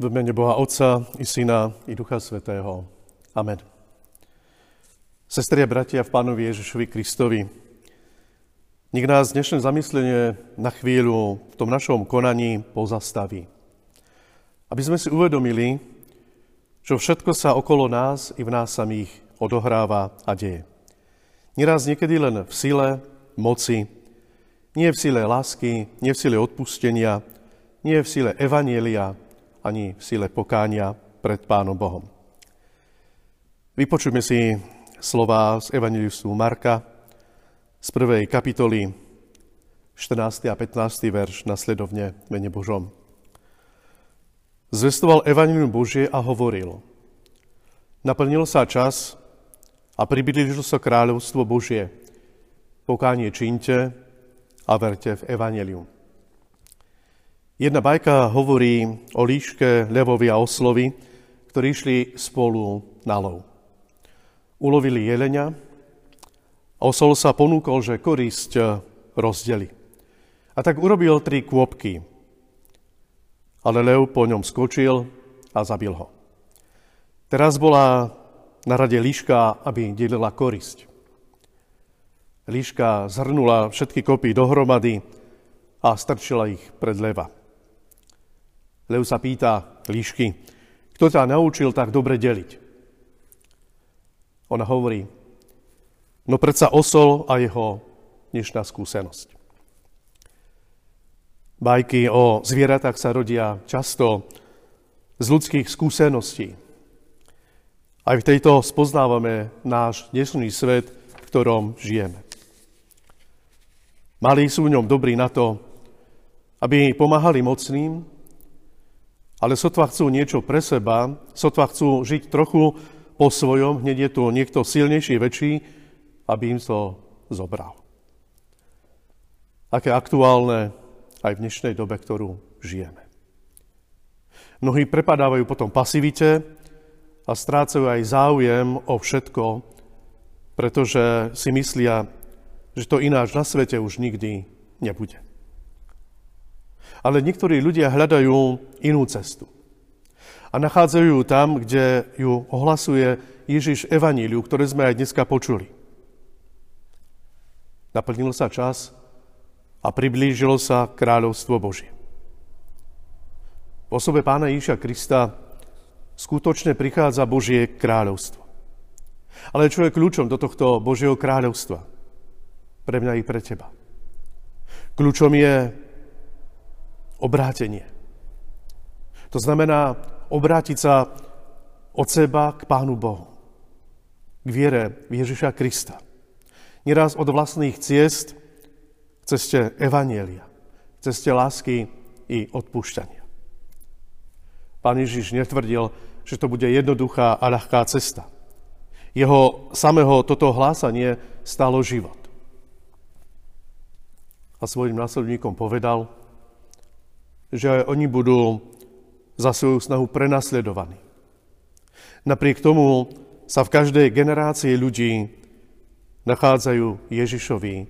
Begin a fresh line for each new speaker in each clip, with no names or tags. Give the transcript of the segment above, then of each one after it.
V mene Boha Otca i Syna i Ducha Svetého. Amen. Sestri a bratia v Pánovi Ježišovi Kristovi, nech nás dnešné zamyslenie na chvíľu v tom našom konaní pozastaví. Aby sme si uvedomili, že všetko sa okolo nás i v nás samých odohráva a deje. Neraz niekedy len v sile, moci, nie v sile lásky, nie v sile odpustenia, nie v sile evanielia, ani v sile pokánia pred Pánom Bohom. Vypočujme si slova z Evangelistu Marka z prvej kapitoly 14. a 15. verš nasledovne mene Božom. Zvestoval Evangelium Božie a hovoril. Naplnil sa čas a priblížilo sa kráľovstvo Božie. Pokánie činte a verte v Evangelium. Jedna bajka hovorí o líške, levovi a oslovi, ktorí išli spolu na lov. Ulovili jelenia a osol sa ponúkol, že korisť rozdeli. A tak urobil tri kôpky. Ale lev po ňom skočil a zabil ho. Teraz bola na rade líška, aby delila korisť. Líška zhrnula všetky kopy dohromady a strčila ich pred leva. Lev sa pýta líšky, kto ťa naučil tak dobre deliť? Ona hovorí, no predsa osol a jeho dnešná skúsenosť. Bajky o zvieratách sa rodia často z ľudských skúseností. Aj v tejto spoznávame náš dnešný svet, v ktorom žijeme. Malí sú v ňom dobrí na to, aby pomáhali mocným, ale sotva chcú niečo pre seba, sotva chcú žiť trochu po svojom, hneď je tu niekto silnejší, väčší, aby im to zobral. Aké aktuálne aj v dnešnej dobe, ktorú žijeme. Mnohí prepadávajú potom pasivite a strácajú aj záujem o všetko, pretože si myslia, že to ináč na svete už nikdy nebude. Ale niektorí ľudia hľadajú inú cestu. A nachádzajú ju tam, kde ju ohlasuje Ježiš Evaníliu, ktoré sme aj dneska počuli. Naplnil sa čas a priblížilo sa kráľovstvo Božie. V osobe pána Ježiša Krista skutočne prichádza Božie kráľovstvo. Ale čo je kľúčom do tohto Božieho kráľovstva? Pre mňa i pre teba. Kľúčom je obrátenie. To znamená obrátiť sa od seba k Pánu Bohu. K viere v Ježiša Krista. Neraz od vlastných ciest k ceste Evanielia, ceste lásky i odpúšťania. Pán Ježiš netvrdil, že to bude jednoduchá a ľahká cesta. Jeho samého toto hlásanie stalo život. A svojim následníkom povedal, že oni budú za svoju snahu prenasledovaní. Napriek tomu sa v každej generácii ľudí nachádzajú Ježišovi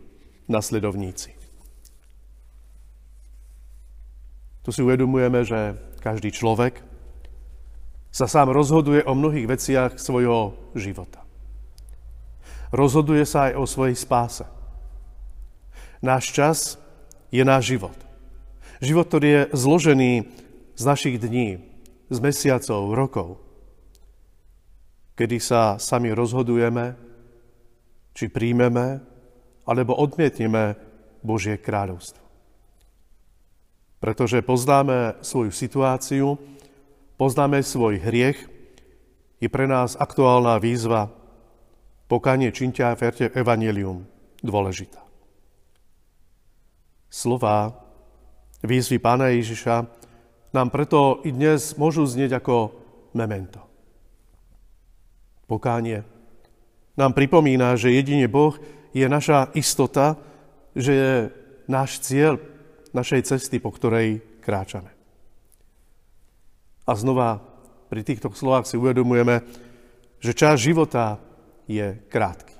nasledovníci. Tu si uvedomujeme, že každý človek sa sám rozhoduje o mnohých veciach svojho života. Rozhoduje sa aj o svojej spáse. Náš čas je náš život. Život, ktorý je zložený z našich dní, z mesiacov, rokov, kedy sa sami rozhodujeme, či príjmeme, alebo odmietneme Božie kráľovstvo. Pretože poznáme svoju situáciu, poznáme svoj hriech, je pre nás aktuálna výzva pokanie činťa a verte evanelium dôležitá. Slová výzvy Pána Ježiša nám preto i dnes môžu znieť ako memento. Pokánie nám pripomína, že jedine Boh je naša istota, že je náš cieľ našej cesty, po ktorej kráčame. A znova pri týchto slovách si uvedomujeme, že čas života je krátky.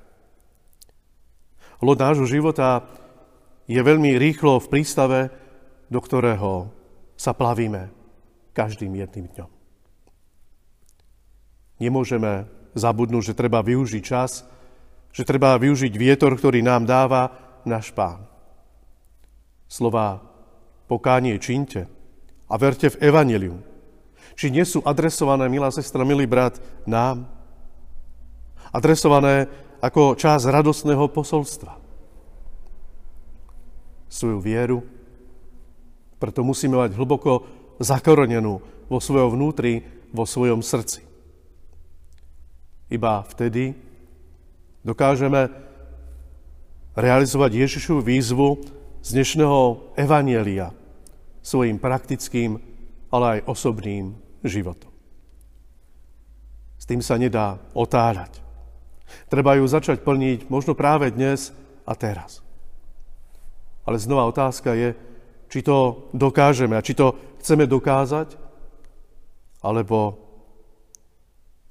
Lod nášho života je veľmi rýchlo v prístave, do ktorého sa plavíme každým jedným dňom. Nemôžeme zabudnúť, že treba využiť čas, že treba využiť vietor, ktorý nám dáva náš pán. Slova pokánie činte a verte v evanelium. Či nie sú adresované, milá sestra, milý brat, nám? Adresované ako čas radosného posolstva. Svoju vieru, preto musíme mať hlboko zakorenenú vo svojom vnútri, vo svojom srdci. Iba vtedy dokážeme realizovať Ježišovu výzvu z dnešného evanielia svojim praktickým, ale aj osobným životom. S tým sa nedá otáľať. Treba ju začať plniť možno práve dnes a teraz. Ale znova otázka je, či to dokážeme a či to chceme dokázať, alebo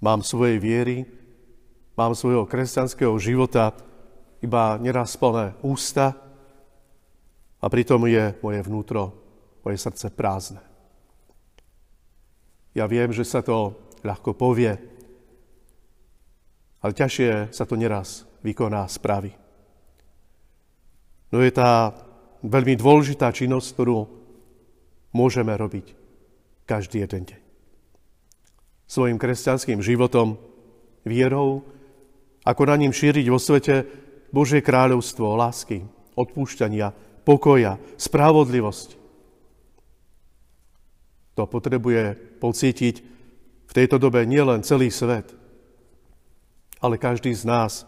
mám svojej viery, mám svojho kresťanského života iba neraz plné ústa a pritom je moje vnútro, moje srdce prázdne. Ja viem, že sa to ľahko povie, ale ťažšie sa to neraz vykoná správy. No je tá veľmi dôležitá činnosť, ktorú môžeme robiť každý jeden deň. Svojim kresťanským životom, vierou, ako na ním šíriť vo svete Božie kráľovstvo lásky, odpúšťania, pokoja, spravodlivosti. To potrebuje pocítiť v tejto dobe nielen celý svet, ale každý z nás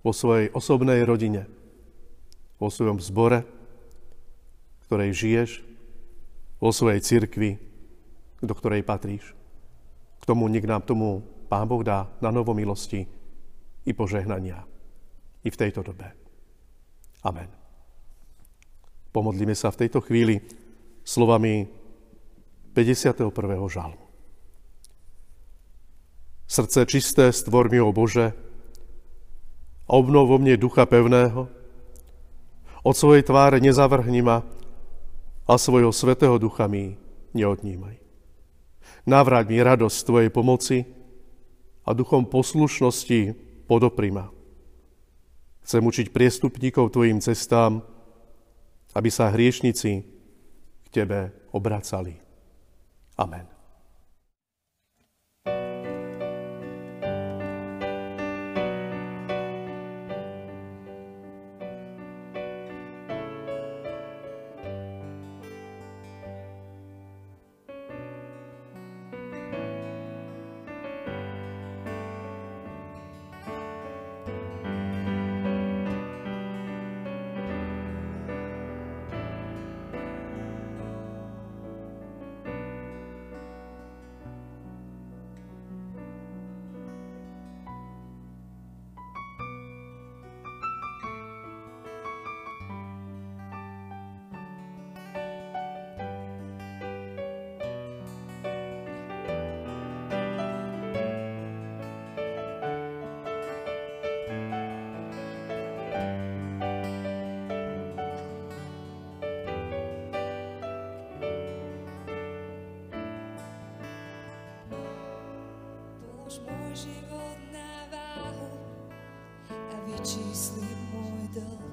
vo svojej osobnej rodine, vo svojom zbore, ktorej žiješ, vo svojej cirkvi, do ktorej patríš. K tomu nech nám tomu Pán Boh dá na novo milosti i požehnania i v tejto dobe. Amen. Pomodlíme sa v tejto chvíli slovami 51. žalmu. Srdce čisté stvor mi, o Bože, obnov vo mne ducha pevného. Od svojej tváre nezavrhni ma, a svojho svetého ducha mi neodnímaj. Navráť mi radosť Tvojej pomoci a duchom poslušnosti podopri ma. Chcem učiť priestupníkov Tvojim cestám, aby sa hriešnici k Tebe obracali. Amen.
Vyčísli môj dlh.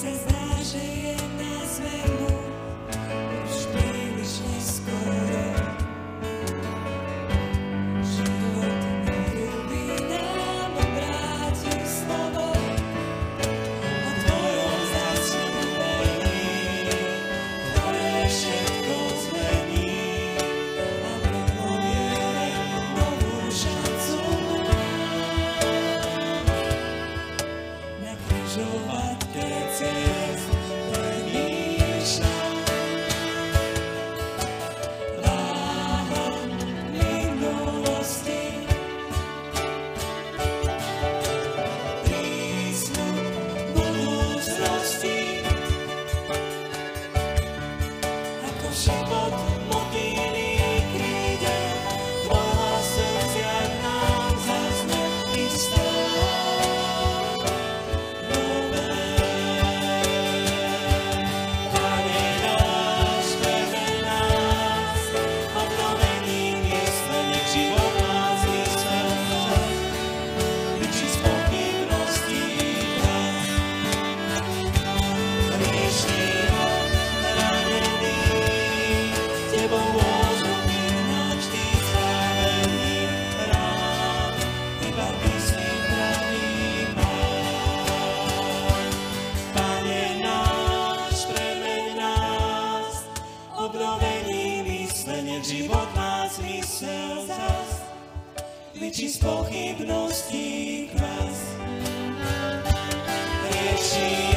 serce znaczy zna, żyje na 心。